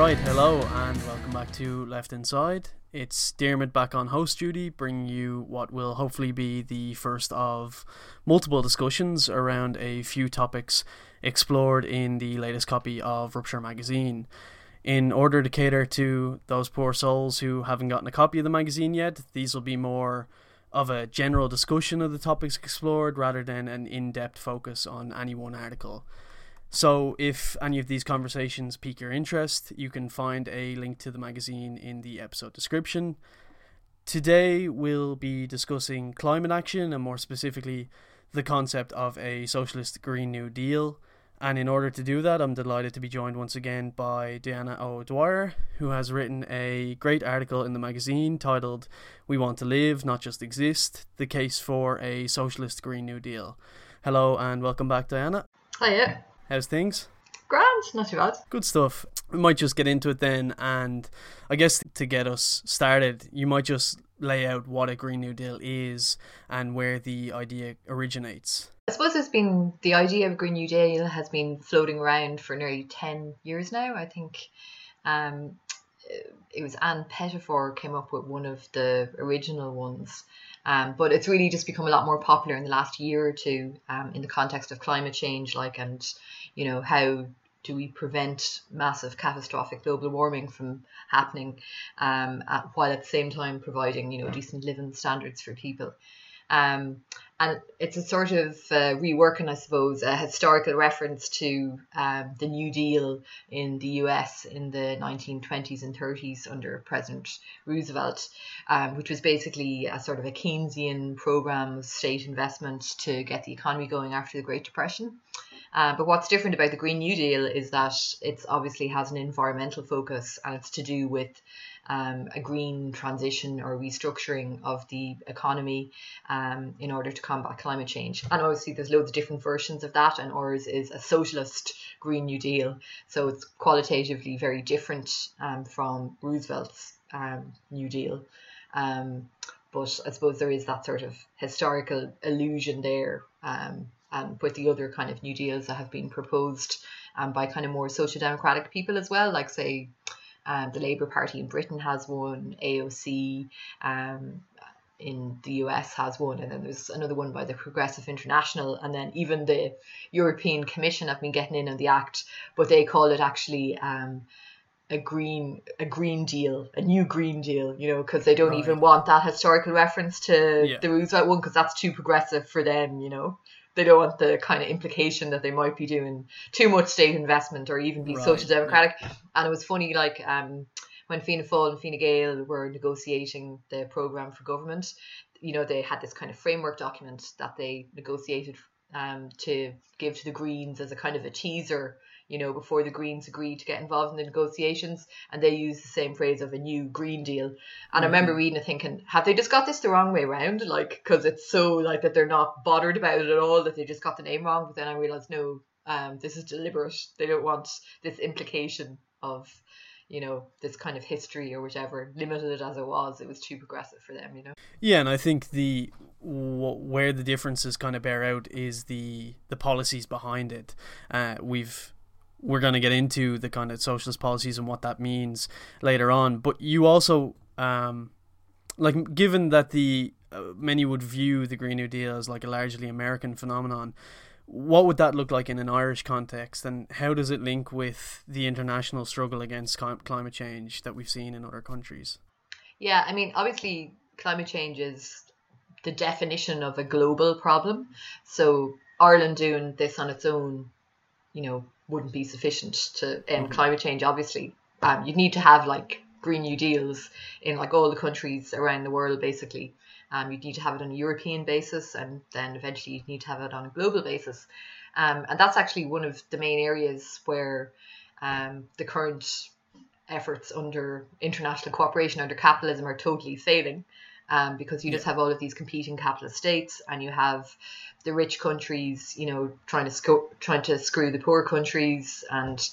All right, hello, and welcome back to Left Inside. It's Dermot back on host duty, bringing you what will hopefully be the first of multiple discussions around a few topics explored in the latest copy of Rupture magazine. In order to cater to those poor souls who haven't gotten a copy of the magazine yet, these will be more of a general discussion of the topics explored rather than an in depth focus on any one article. So, if any of these conversations pique your interest, you can find a link to the magazine in the episode description. Today, we'll be discussing climate action and more specifically, the concept of a socialist Green New Deal. And in order to do that, I'm delighted to be joined once again by Diana O'Dwyer, who has written a great article in the magazine titled We Want to Live, Not Just Exist The Case for a Socialist Green New Deal. Hello and welcome back, Diana. Hiya. How's things? Grand, not too bad. Good stuff. We might just get into it then, and I guess to get us started, you might just lay out what a Green New Deal is and where the idea originates. I suppose it's been the idea of Green New Deal has been floating around for nearly 10 years now. I think um, it was Ann Pettifor came up with one of the original ones. Um, but it's really just become a lot more popular in the last year or two um, in the context of climate change, like and you know how do we prevent massive catastrophic global warming from happening um, at, while at the same time providing you know decent living standards for people um, and it's a sort of uh, reworking, I suppose, a historical reference to um, the New Deal in the US in the 1920s and 30s under President Roosevelt, um, which was basically a sort of a Keynesian program of state investment to get the economy going after the Great Depression. Uh, but what's different about the Green New Deal is that it obviously has an environmental focus and it's to do with um, a green transition or restructuring of the economy um, in order to combat climate change. And obviously, there's loads of different versions of that, and ours is a socialist Green New Deal. So it's qualitatively very different um, from Roosevelt's um, New Deal. Um, but I suppose there is that sort of historical illusion there um, with the other kind of New Deals that have been proposed um, by kind of more social democratic people as well, like say um, the Labour Party in Britain has one, AOC um, in the US has one, and then there's another one by the Progressive International, and then even the European Commission have been getting in on the act, but they call it actually um, a green a green deal, a new green deal, you know, because they don't right. even want that historical reference to yeah. the Roosevelt one because that's too progressive for them, you know they don't want the kind of implication that they might be doing too much state investment or even be right, social democratic. Yeah. And it was funny, like um, when Fianna Fáil and Fine Gael were negotiating the program for government, you know, they had this kind of framework document that they negotiated um, to give to the Greens as a kind of a teaser you know, before the Greens agreed to get involved in the negotiations, and they used the same phrase of a new Green Deal. And mm-hmm. I remember reading it thinking, have they just got this the wrong way around? Like, because it's so like that they're not bothered about it at all, that they just got the name wrong. But then I realized, no, um, this is deliberate. They don't want this implication of you know this kind of history or whichever limited as it was it was too progressive for them you know yeah and i think the where the differences kind of bear out is the the policies behind it uh, we've we're going to get into the kind of socialist policies and what that means later on. But you also, um, like, given that the uh, many would view the Green New Deal as like a largely American phenomenon, what would that look like in an Irish context, and how does it link with the international struggle against climate change that we've seen in other countries? Yeah, I mean, obviously, climate change is the definition of a global problem. So Ireland doing this on its own, you know, wouldn't be sufficient to end mm-hmm. climate change. Obviously, um, you'd need to have like Green New Deals in like all the countries around the world, basically. Um, you'd need to have it on a European basis, and then eventually you'd need to have it on a global basis. Um, and that's actually one of the main areas where um, the current efforts under international cooperation under capitalism are totally failing um, because you just have all of these competing capitalist states and you have the rich countries, you know, trying to sco- trying to screw the poor countries, and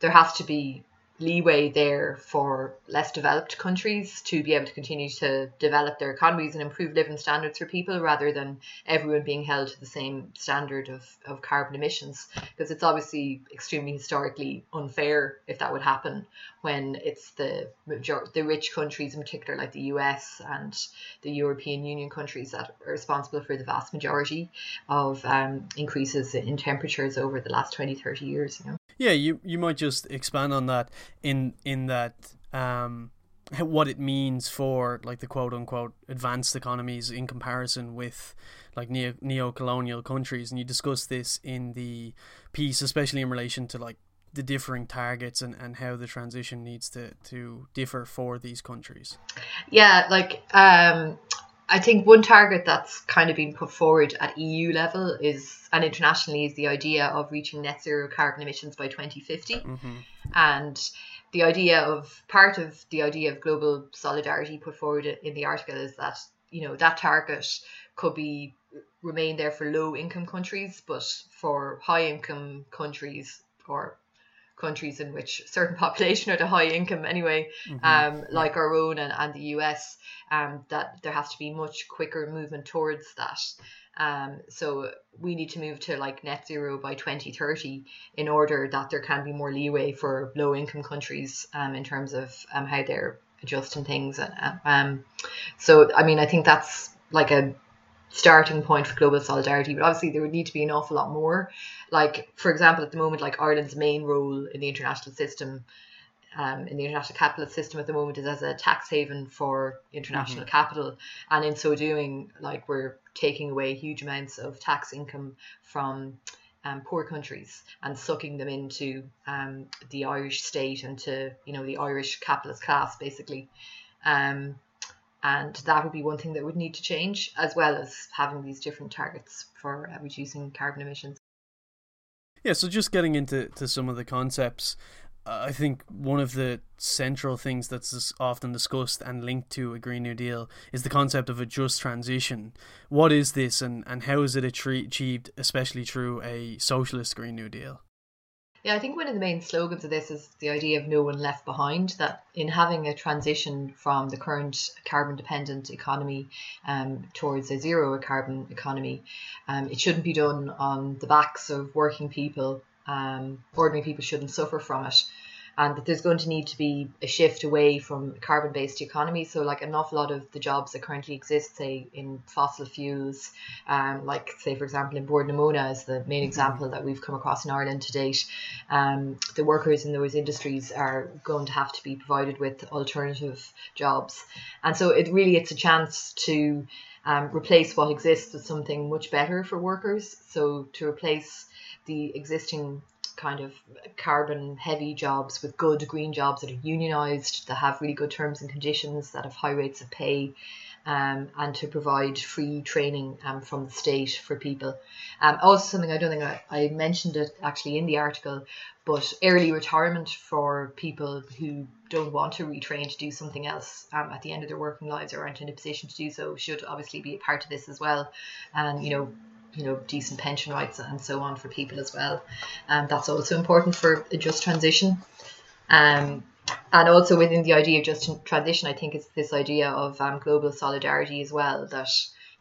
there has to be leeway there for less developed countries to be able to continue to develop their economies and improve living standards for people rather than everyone being held to the same standard of, of carbon emissions. Because it's obviously extremely historically unfair if that would happen when it's the major- the rich countries in particular like the US and the European Union countries that are responsible for the vast majority of um, increases in temperatures over the last 20 30 years you know yeah, you you might just expand on that in in that um, what it means for like the quote unquote advanced economies in comparison with like neo neo colonial countries, and you discuss this in the piece, especially in relation to like the differing targets and, and how the transition needs to, to differ for these countries. Yeah, like um, I think one target that's kind of been put forward at EU level is, and internationally, is the idea of reaching net zero carbon emissions by 2050. Mm-hmm. And the idea of part of the idea of global solidarity put forward in the article is that you know that target could be remain there for low income countries, but for high income countries or countries in which certain population are the high income anyway, mm-hmm. um, like our own and, and the US, um, that there has to be much quicker movement towards that. Um, so we need to move to like net zero by 2030 in order that there can be more leeway for low income countries um, in terms of um, how they're adjusting things. And, um, so, I mean, I think that's like a starting point for global solidarity, but obviously there would need to be an awful lot more. Like, for example, at the moment, like Ireland's main role in the international system, um, in the international capitalist system at the moment, is as a tax haven for international mm-hmm. capital, and in so doing, like we're taking away huge amounts of tax income from. Um, poor countries and sucking them into um, the Irish state and to you know the Irish capitalist class basically, um, and that would be one thing that would need to change as well as having these different targets for uh, reducing carbon emissions. Yeah so just getting into to some of the concepts uh, i think one of the central things that's often discussed and linked to a green new deal is the concept of a just transition. What is this and, and how is it achieved especially through a socialist green new deal yeah, I think one of the main slogans of this is the idea of no one left behind. That in having a transition from the current carbon dependent economy um, towards a zero carbon economy, um, it shouldn't be done on the backs of working people. Um, ordinary people shouldn't suffer from it and that there's going to need to be a shift away from carbon based economy. So, like an awful lot of the jobs that currently exist, say in fossil fuels, um, like say for example in Bord na Móna is the main mm-hmm. example that we've come across in Ireland to date. Um, the workers in those industries are going to have to be provided with alternative jobs, and so it really it's a chance to um, replace what exists with something much better for workers. So to replace the existing kind of carbon heavy jobs with good green jobs that are unionized, that have really good terms and conditions, that have high rates of pay, um, and to provide free training um, from the state for people. Um, also, something I don't think I, I mentioned it actually in the article, but early retirement for people who don't want to retrain to do something else um, at the end of their working lives or aren't in a position to do so should obviously be a part of this as well. And, you know, you know decent pension rights and so on for people as well. Um, that's also important for a just transition. Um, and also within the idea of just transition, I think it's this idea of um, global solidarity as well. That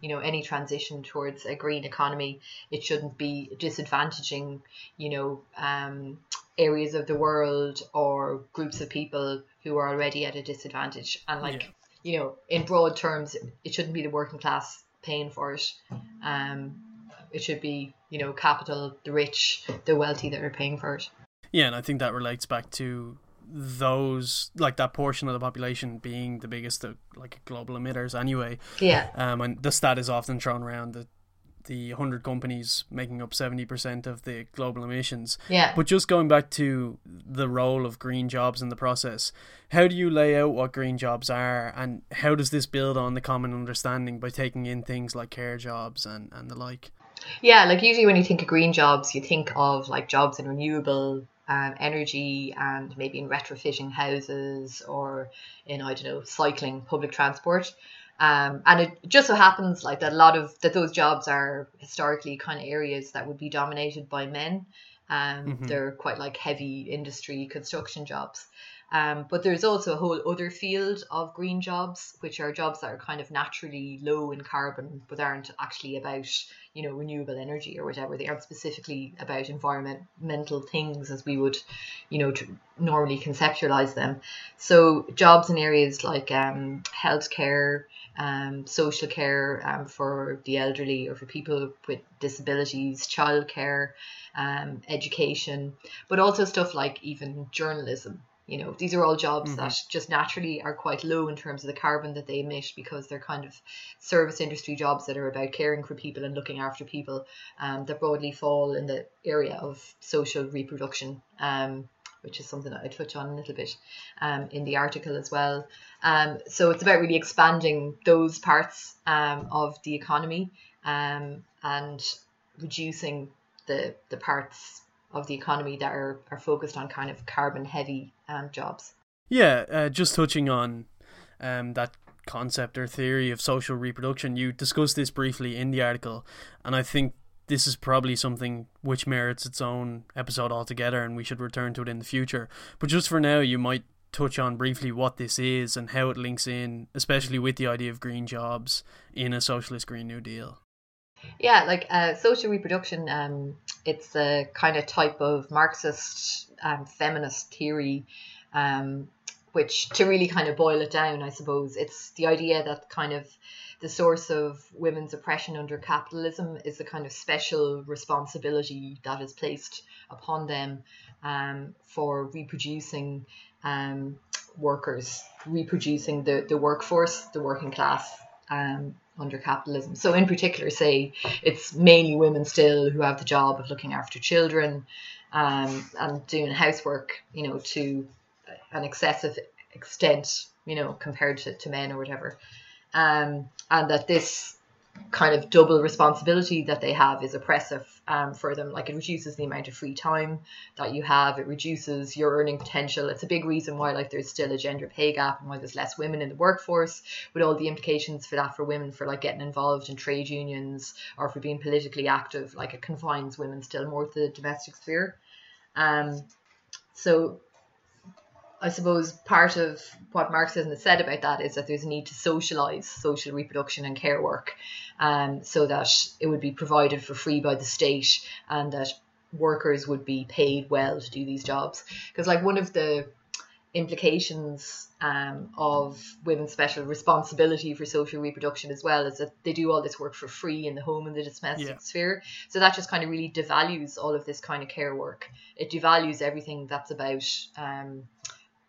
you know any transition towards a green economy, it shouldn't be disadvantaging you know um, areas of the world or groups of people who are already at a disadvantage. And like yeah. you know, in broad terms, it shouldn't be the working class paying for it. Um, it should be you know capital, the rich, the wealthy that are paying for it. Yeah, and I think that relates back to those like that portion of the population being the biggest uh, like global emitters anyway. Yeah. Um, and the stat is often thrown around that the 100 companies making up 70% of the global emissions. Yeah. But just going back to the role of green jobs in the process, how do you lay out what green jobs are and how does this build on the common understanding by taking in things like care jobs and, and the like? Yeah, like usually when you think of green jobs, you think of like jobs in renewable um, energy and maybe in retrofitting houses or in I don't know cycling public transport. Um, and it just so happens like that a lot of that those jobs are historically kind of areas that would be dominated by men. Um, Mhm. They're quite like heavy industry construction jobs. Um, but there's also a whole other field of green jobs, which are jobs that are kind of naturally low in carbon, but aren't actually about, you know, renewable energy or whatever. They aren't specifically about environmental things as we would, you know, normally conceptualize them. So jobs in areas like um, healthcare, um, social care um, for the elderly or for people with disabilities, childcare, um, education, but also stuff like even journalism. You know, these are all jobs Mhm. that just naturally are quite low in terms of the carbon that they emit because they're kind of service industry jobs that are about caring for people and looking after people um, that broadly fall in the area of social reproduction, um, which is something that I touch on a little bit um, in the article as well. Um, so it's about really expanding those parts um, of the economy um, and reducing the, the parts of the economy that are, are focused on kind of carbon heavy um, jobs. Yeah, uh, just touching on um, that concept or theory of social reproduction, you discussed this briefly in the article, and I think this is probably something which merits its own episode altogether, and we should return to it in the future. But just for now, you might touch on briefly what this is and how it links in, especially with the idea of green jobs in a socialist Green New Deal. Yeah, like uh, social reproduction, um, it's a kind of type of Marxist um, feminist theory, um, which to really kind of boil it down, I suppose, it's the idea that kind of the source of women's oppression under capitalism is the kind of special responsibility that is placed upon them um, for reproducing um, workers, reproducing the, the workforce, the working class um, under capitalism. So, in particular, say it's mainly women still who have the job of looking after children um, and doing housework, you know, to an excessive extent, you know, compared to, to men or whatever. Um, and that this kind of double responsibility that they have is oppressive um, for them. Like it reduces the amount of free time that you have. It reduces your earning potential. It's a big reason why like there's still a gender pay gap and why there's less women in the workforce with all the implications for that for women for like getting involved in trade unions or for being politically active. Like it confines women still more to the domestic sphere. Um, so I suppose part of what Marxism has said about that is that there's a need to socialize social reproduction and care work um, so that it would be provided for free by the state and that workers would be paid well to do these jobs. Because, like, one of the implications um, of women's special responsibility for social reproduction as well is that they do all this work for free in the home and the domestic Yeah. sphere. So that just kind of really devalues all of this kind of care work. It devalues everything that's about um,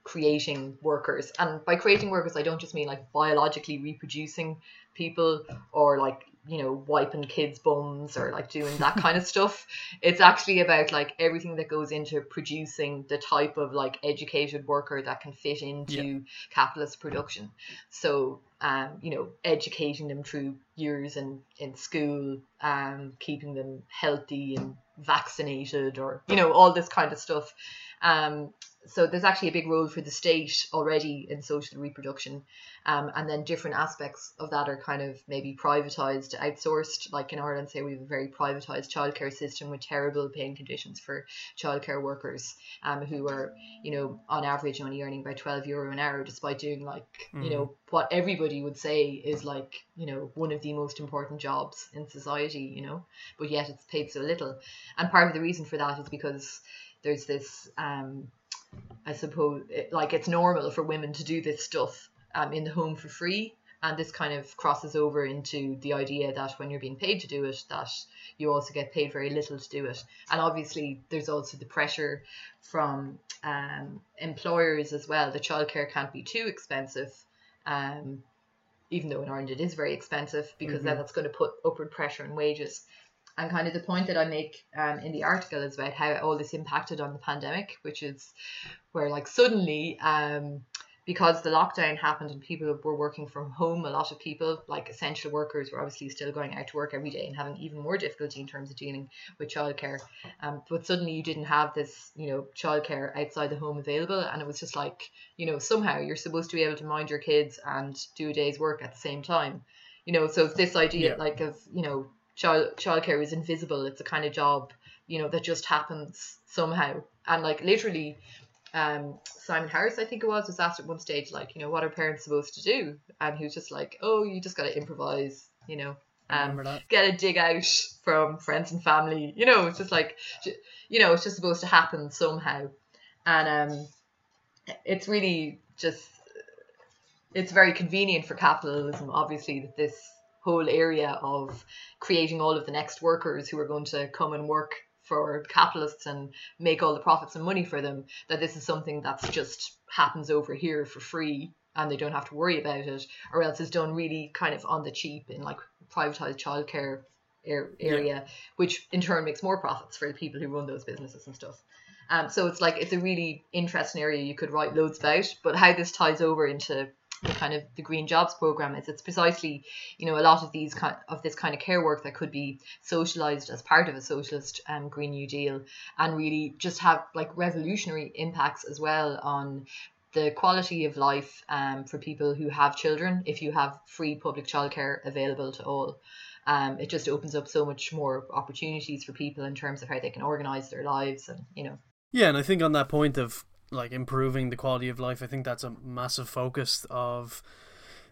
creating workers. And by creating workers, I don't just mean like biologically reproducing people or like, you know, wiping kids' bums or like doing that kind of stuff. It's actually about like everything that goes into producing the type of like educated worker that can fit into capitalist production. So, um, you know, educating them through years in, in school, um, keeping them healthy and vaccinated or, you know, all this kind of stuff. Um, so there's actually a big role for the state already in social reproduction. Um, and then different aspects of that are kind of maybe privatized outsourced. Like in ireland say we have a very privatized childcare system with terrible paying conditions for childcare workers um, who are you know on average only earning about 12 euro an hour despite doing like you know what everybody would say is like you know one of the most important jobs in society you know? But yet it's paid so little. And part of the reason for that is because there's this um I suppose it, like it's normal for women to do this stuff um, in the home for free. And this kind of crosses over into the idea that when you're being paid to do it that you also get paid very little to do it. And obviously there's also the pressure from um, employers as well. The childcare can't be too expensive um, even though in Ireland it is very expensive because then that's going to put upward pressure on wages and kind of the point that I make um, in the article is about how all this impacted on the pandemic, which is where like suddenly um, because the lockdown happened and people were working from home, a lot of people like essential workers were obviously still going out to work every day and having even more difficulty in terms of dealing with childcare. Um, but suddenly you didn't have this, you know, childcare outside the home available, and it was just like, you know, somehow you're supposed to be able to mind your kids and do a day's work at the same time. You know, so this idea Yeah. like of, you know, child childcare is invisible. It's a kind of job you know, that just happens somehow. And like literally, um, Simon Harris, I think it was, was asked at one stage, like, you know, what are parents supposed to do? And he was just like, oh, you just got to improvise, you know, um, get a dig out from friends and family. You know, it's just like, you know, it's just supposed to happen somehow. And um, it's really just, it's very convenient for capitalism, obviously, that this whole area of creating all of the next workers who are going to come and work for capitalists and make all the profits and money for them that this is something that's just happens over here for free and they don't have to worry about it or else is done really kind of on the cheap in like privatized childcare area yeah. which in turn makes more profits for the people who run those businesses and stuff um, so it's like it's a really interesting area you could write loads about but how this ties over into kind of the green jobs program is. It's precisely you know a lot of these kind of this kind of care work that could be socialized as part of a socialist um, green new deal and really just have like revolutionary impacts as well on the quality of life um, for people who have children if you have free public childcare available to all. Um, it just opens up so much more opportunities for people in terms of how they can organize their lives and you know. Yeah and i think on that point of like improving the quality of life. I think that's a massive focus of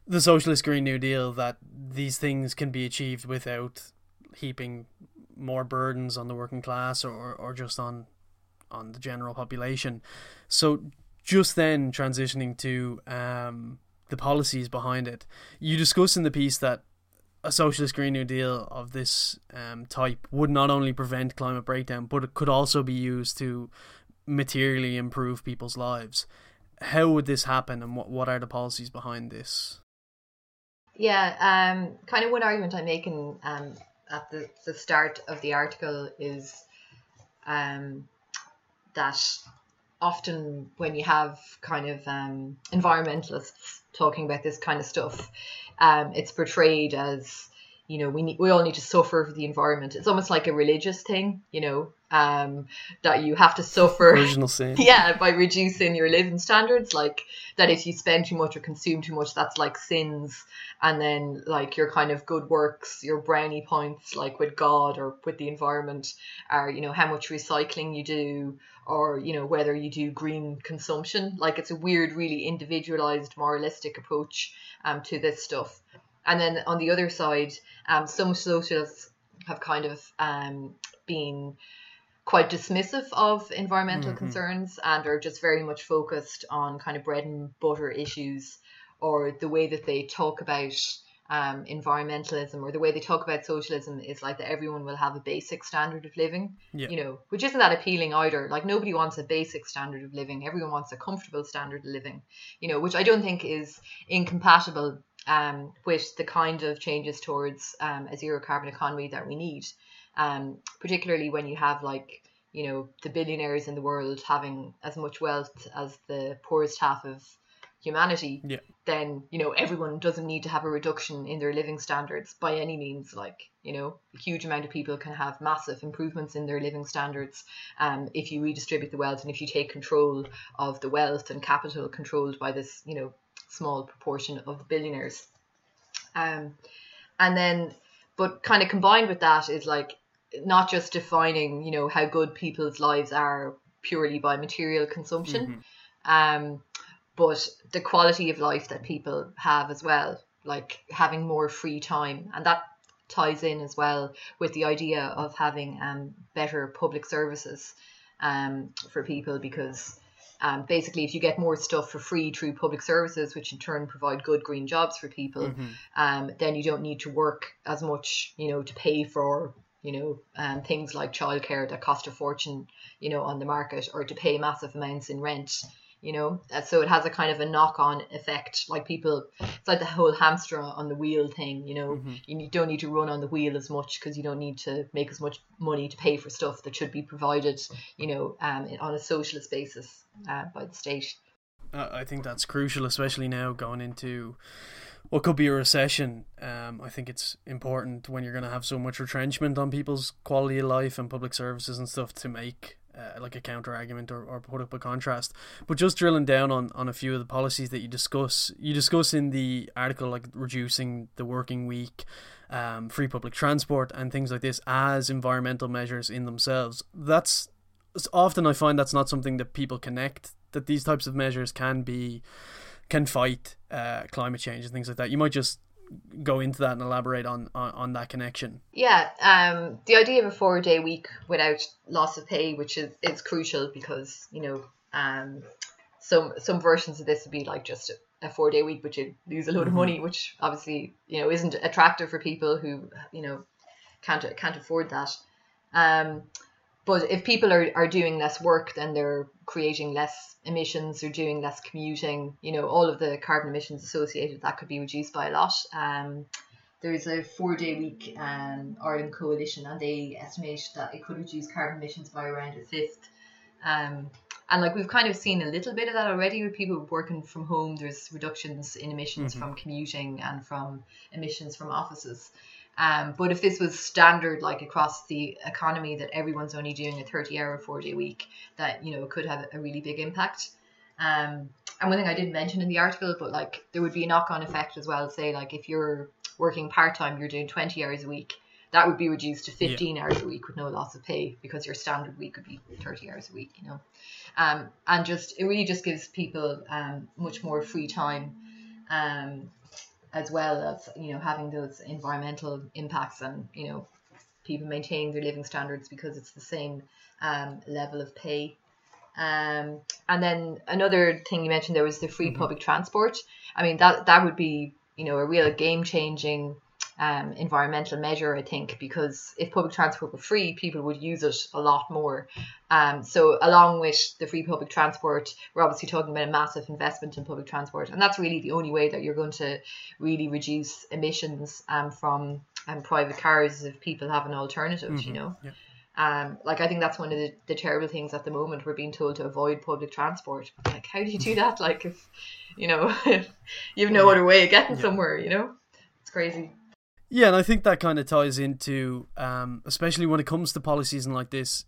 the socialist green new deal that these things can be achieved without heaping more burdens on the working class or or just on on the general population. So just then transitioning to um, the policies behind it, you discuss in the piece that a socialist green new deal of this um, type would not only prevent climate breakdown, but it could also be used to materially improve people's lives. How would this happen, and what what are the policies behind this? Yeah, um, kind of one argument I'm making um, at the, the start of the article is um, that often when you have kind of um, environmentalists talking about this kind of stuff, um, it's portrayed as you know we need we all need to suffer for the environment. It's almost like a religious thing, you know um, that you have to suffer. Original sin. Yeah by reducing your living standards like that if you spend too much or consume too much that's like sins. And then like your kind of good works your brownie points like with god or with the environment are you know how much recycling you do or you know whether you do green consumption. Like it's a weird really individualized moralistic approach um, to this stuff. And then on the other side um, some socialists have kind of um, been quite dismissive of environmental mm-hmm. concerns and are just very much focused on kind of bread and butter issues or the way that they talk about um, environmentalism or the way they talk about socialism is like that everyone will have a basic standard of living, yeah. you know, which isn't that appealing either. Like nobody wants a basic standard of living. Everyone wants a comfortable standard of living, you know, which I don't think is incompatible um, with the kind of changes towards um, a zero carbon economy that we need um, particularly when you have like you know the billionaires in the world having as much wealth as the poorest half of humanity yeah. then you know everyone doesn't need to have a reduction in their living standards by any means like you know a huge amount of people can have massive improvements in their living standards um, if you redistribute the wealth and if you take control of the wealth and capital controlled by this you know small proportion of billionaires um, and then but kind of combined with that is like not just defining, you know, how good people's lives are purely by material consumption, mm-hmm. um, but the quality of life that people have as well, like having more free time, and that ties in as well with the idea of having um, better public services um, for people because um, basically if you get more stuff for free through public services which in turn provide good green jobs for people mm-hmm. um, then you don't need to work as much you know to pay for you know, um, things like childcare that cost a fortune, you know, on the market or to pay massive amounts in rent, you know. Uh, so it has a kind of a knock on effect. Like people, it's like the whole hamster on the wheel thing, you know. Mm-hmm. You don't need to run on the wheel as much because you don't need to make as much money to pay for stuff that should be provided, you know, um, on a socialist basis uh, by the state. Uh, I think that's crucial, especially now going into what could be a recession. Um, I think it's important when you're going to have so much retrenchment on people's quality of life and public services and stuff to make uh, like a counter argument or, or put up a contrast. But just drilling down on, on a few of the policies that you discuss, you discuss in the article like reducing the working week um, free public transport, and things like this as environmental measures in themselves. That's often I find that's not something that people connect. That these types of measures can be can fight uh, climate change and things like that. You might just go into that and elaborate on, on, on that connection. Yeah, um, the idea of a four day week without loss of pay, which is, is crucial because you know um, some some versions of this would be like just a, a four day week, which you lose a load mm-hmm. of money, which obviously you know isn't attractive for people who you know can't can't afford that. Um, but if people are, are doing less work, then they're creating less emissions, they're doing less commuting, you know, all of the carbon emissions associated that could be reduced by a lot. Um, there's a four day week um, Ireland coalition, and they estimate that it could reduce carbon emissions by around a fifth. Um, and like we've kind of seen a little bit of that already with people working from home. There's reductions in emissions mm-hmm. from commuting and from emissions from offices. Um, but if this was standard, like across the economy, that everyone's only doing a 30 hour, four day week, that, you know, could have a really big impact. Um, and one thing I didn't mention in the article, but like there would be a knock on effect as well. Say, like if you're working part time, you're doing 20 hours a week, that would be reduced to 15 yeah. hours a week with no loss of pay because your standard week would be 30 hours a week, you know. Um, and just, it really just gives people um, much more free time. Um, as well as you know having those environmental impacts and you know people maintaining their living standards because it's the same um, level of pay. Um, and then another thing you mentioned there was the free mm-hmm. public transport. I mean that that would be you know a real game changing um, environmental measure, I think, because if public transport were free, people would use it a lot more. Um, so, along with the free public transport, we're obviously talking about a massive investment in public transport, and that's really the only way that you're going to really reduce emissions um, from um, private cars if people have an alternative, mm-hmm. you know. Yeah. Um, like I think that's one of the, the terrible things at the moment. We're being told to avoid public transport. Like, how do you do that? Like, if you know, if you have no other way of getting yeah. somewhere, you know, it's crazy. Yeah, and I think that kind of ties into, um, especially when it comes to policies and like this,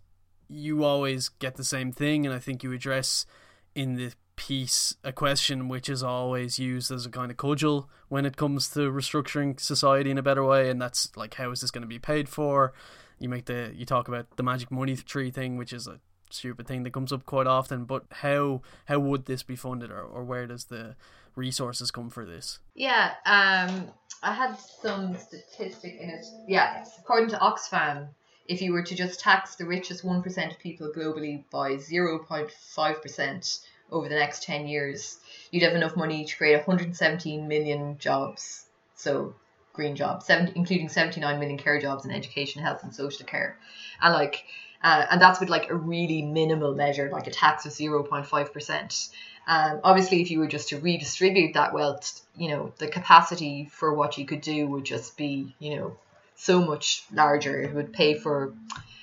you always get the same thing, and I think you address in the piece a question which is always used as a kind of cudgel when it comes to restructuring society in a better way, and that's like how is this going to be paid for? You make the you talk about the magic money tree thing, which is a stupid thing that comes up quite often, but how how would this be funded, or, or where does the resources come for this? Yeah, um, I had some statistic in it. Yeah, according to Oxfam, if you were to just tax the richest 1% of people globally by 0.5% over the next 10 years, you'd have enough money to create 117 million jobs. So, green jobs, 70, including 79 million care jobs in education, health, and social care. And like, uh, and that's with like a really minimal measure, like a tax of 0.5%. Um, obviously, if you were just to redistribute that wealth, you know, the capacity for what you could do would just be, you know, so much larger. It would pay for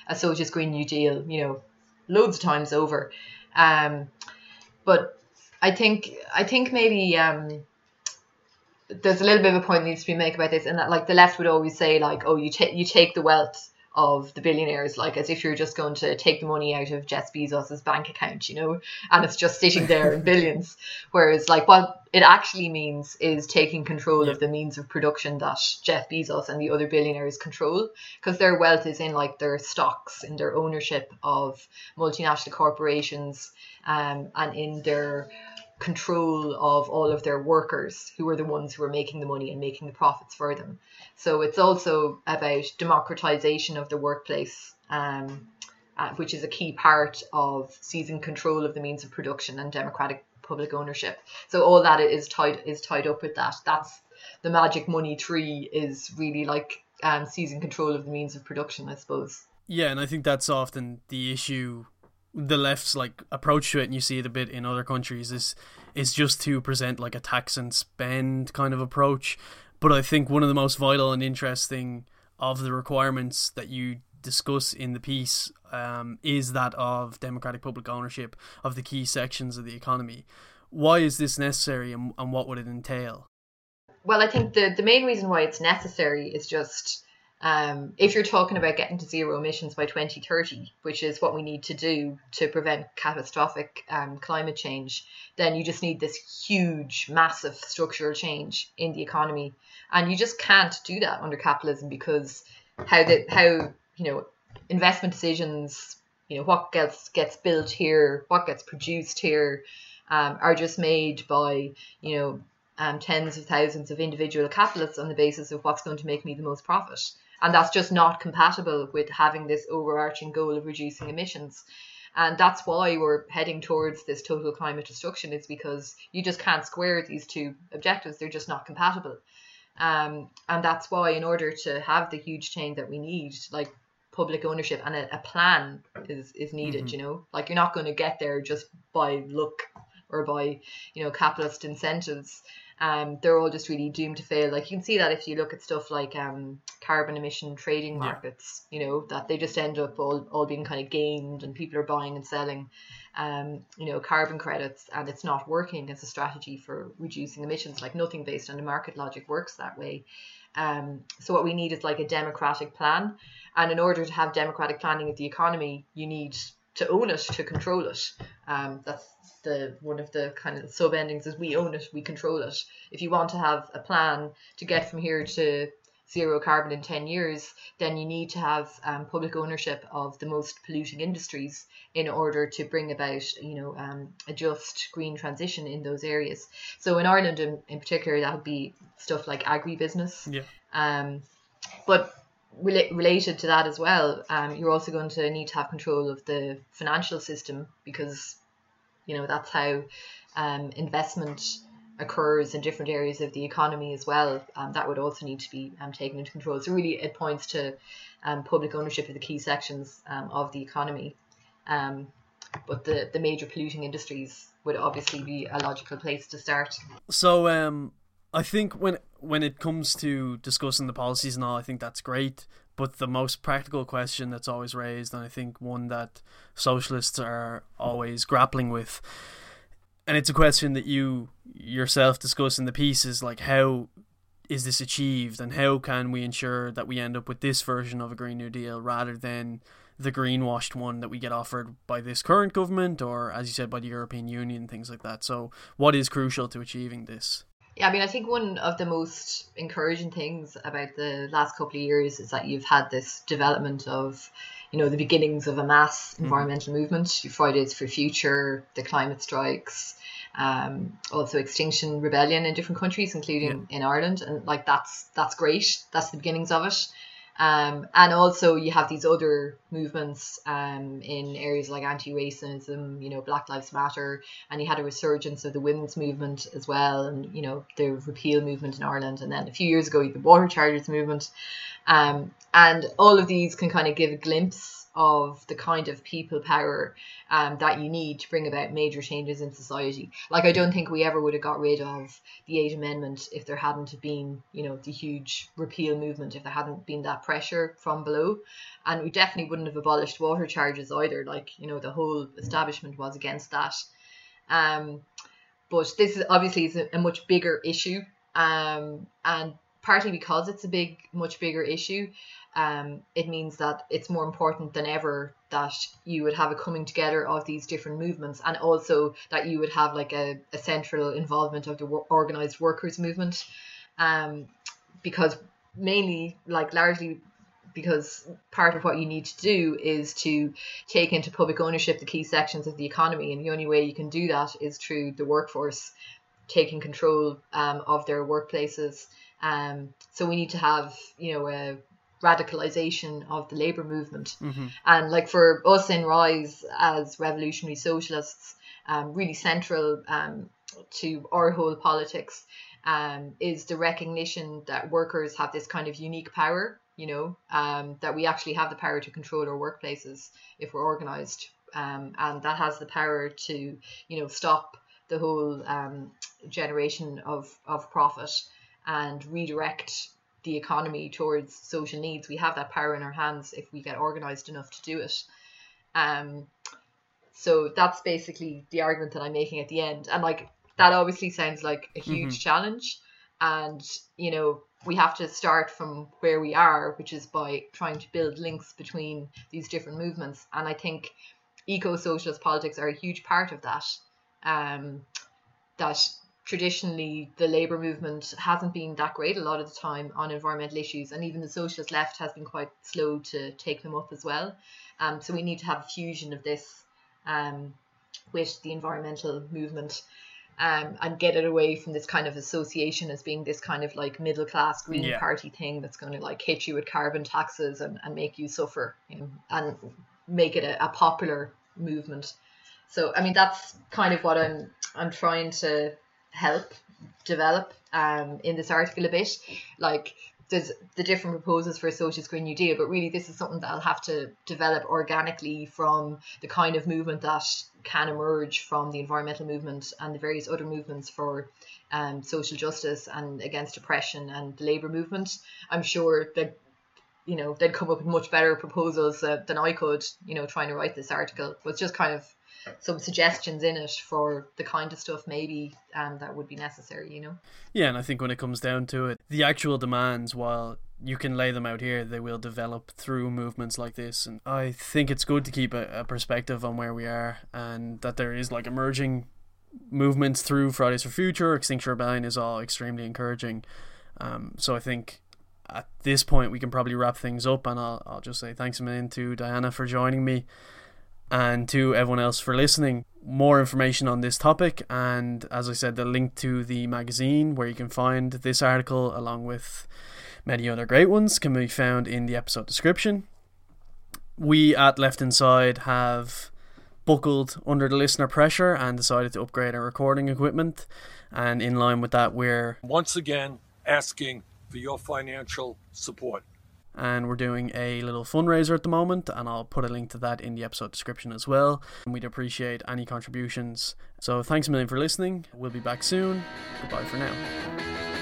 a Socialist Green New Deal, you know, loads of times over. Um, but I think I think maybe um, there's a little bit of a point that needs to be made about this, and that like the left would always say like, oh, you take you take the wealth of the billionaires, like as if you're just going to take the money out of Jeff Bezos's bank account, you know, and it's just sitting there in billions. Whereas, like, what it actually means is taking control yeah. of the means of production that Jeff Bezos and the other billionaires control, because their wealth is in like their stocks, in their ownership of multinational corporations, um, and in their control of all of their workers who are the ones who are making the money and making the profits for them. So it's also about democratization of the workplace, um, uh, which is a key part of seizing control of the means of production and democratic public ownership. So all that is tied is tied up with that. That's the magic money tree is really like um, seizing control of the means of production, I suppose. Yeah, and I think that's often the issue the left's like approach to it and you see it a bit in other countries is is just to present like a tax and spend kind of approach. But i think one of the most vital and interesting of the requirements that you discuss in the piece um, is that of democratic public ownership of the key sections of the economy. Why is this necessary and, and what would it entail? Well i think the, the main reason why it's necessary is just Um, if you're talking about getting to zero emissions by 2030, which is what we need to do to prevent catastrophic um, climate change, then you just need this huge, massive structural change in the economy, and you just can't do that under capitalism because how the how you know investment decisions, you know what gets gets built here, what gets produced here, um, are just made by you know um, tens of thousands of individual capitalists on the basis of what's going to make me the most profit. And that's just not compatible with having this overarching goal of reducing emissions. And that's why we're heading towards this total climate destruction, is because you just can't square these two objectives. They're just not compatible. Um, and that's why, in order to have the huge change that we need, like public ownership and a, a plan is, is needed, mm-hmm. you know? Like you're not going to get there just by luck or by, you know, capitalist incentives um, they're all just really doomed to fail. Like you can see that if you look at stuff like um, carbon emission trading markets, yeah. you know, that they just end up all, all being kind of gamed and people are buying and selling, um, you know, carbon credits and it's not working as a strategy for reducing emissions. Like nothing based on the market logic works that way. Um, so what we need is like a democratic plan. And in order to have democratic planning of the economy, you need to own it, to control it. Um, that's the one of the kind of sub endings is we own it, we control it. If you want to have a plan to get from here to zero carbon in 10 years, then you need to have um, public ownership of the most polluting industries in order to bring about, you know, um, a just green transition in those areas. So in Ireland in, in particular, that would be stuff like agribusiness. Yeah. Um, but rela- related to that as well, um, you're also going to need to have control of the financial system because you know that's how um, investment occurs in different areas of the economy as well. Um, that would also need to be um, taken into control. So really, it points to um, public ownership of the key sections um, of the economy. Um, but the, the major polluting industries would obviously be a logical place to start. So um, I think when when it comes to discussing the policies and all, I think that's great. But the most practical question that's always raised, and I think one that socialists are always grappling with, and it's a question that you yourself discuss in the piece, is like how is this achieved, and how can we ensure that we end up with this version of a Green New Deal rather than the greenwashed one that we get offered by this current government, or as you said, by the European Union, things like that. So, what is crucial to achieving this? Yeah, I mean, I think one of the most encouraging things about the last couple of years is that you've had this development of, you know, the beginnings of a mass mm-hmm. environmental mm. movement. Fridays for Future, the climate strikes, um, also Extinction Rebellion in different countries, including yeah. in Ireland, and like that's that's great. That's the beginnings of it. Um, and also you have these other movements um, in areas like anti-racism, you know, Black Lives Matter, and you had a resurgence of the women's movement as well, and you know the repeal movement in Ireland, and then a few years ago the water chargers movement, um, and all of these can kind of give a glimpse of the kind of people power um, that you need to bring about major changes in society. Like I don't think we ever would have got rid of the Eighth Amendment if there hadn't been, you know, the huge repeal movement, if there hadn't been that pressure from below. And we definitely wouldn't have abolished water charges either. Like, you know, the whole establishment was against that. Um, but this is obviously is a, a much bigger issue. Um, and partly because it's a big, much bigger issue um, it means that it's more important than ever that you would have a coming together of these different movements and also that you would have like a, a central involvement of the organized workers movement um, because mainly like largely because part of what you need to do is to take into public ownership the key sections of the economy and the only way you can do that is through the workforce taking control um, of their workplaces um, so we need to have you know a radicalization of the labor movement. Mm-hmm. And like for us in Rise as revolutionary socialists, um, really central um, to our whole politics um, is the recognition that workers have this kind of unique power, you know, um, that we actually have the power to control our workplaces if we're organized. Um, and that has the power to, you know, stop the whole um, generation of, of profit and redirect the economy towards social needs. We have that power in our hands if we get organized enough to do it. Um, so that's basically the argument that I'm making at the end. And like that obviously sounds like a huge mm-hmm. challenge. And you know, we have to start from where we are, which is by trying to build links between these different movements. And I think eco socialist politics are a huge part of that. Um, that traditionally the labour movement hasn't been that great a lot of the time on environmental issues, and even the socialist left has been quite slow to take them up as well. Um, so we need to have a fusion of this um, with the environmental movement. Um, and get it away from this kind of association as being this kind of like middle class green Yeah. party thing that's going to like hit you with carbon taxes and, and make you suffer you know, and make it a, a popular movement. So I mean that's kind of what I'm I'm trying to help develop um, in this article a bit. Like there's the different proposals for a socialist green new deal, but really this is something that I'll have to develop organically from the kind of movement that can emerge from the environmental movement and the various other movements for um, social justice and against oppression and the labour movement. I'm sure that you know they'd come up with much better proposals uh, than I could. You know, trying to write this article was just kind of some suggestions in it for the kind of stuff maybe um, that would be necessary. You know. Yeah, and I think when it comes down to it, the actual demands, while you can lay them out here, they will develop through movements like this. And I think it's good to keep a, a perspective on where we are and that there is like emerging movements through Fridays for Future. Extinction Rebellion is all extremely encouraging. Um, so I think at this point we can probably wrap things up, and I'll, I'll just say thanks a million to Diana for joining me and to everyone else for listening. More information on this topic, and as I said, the link to the magazine where you can find this article along with many other great ones can be found in the episode description. We at Left Inside have buckled under the listener pressure and decided to upgrade our recording equipment. And in line with that, we're once again asking for your financial support. And we're doing a little fundraiser at the moment and I'll put a link to that in the episode description as well. And we'd appreciate any contributions. So thanks a million for listening. We'll be back soon. Goodbye for now.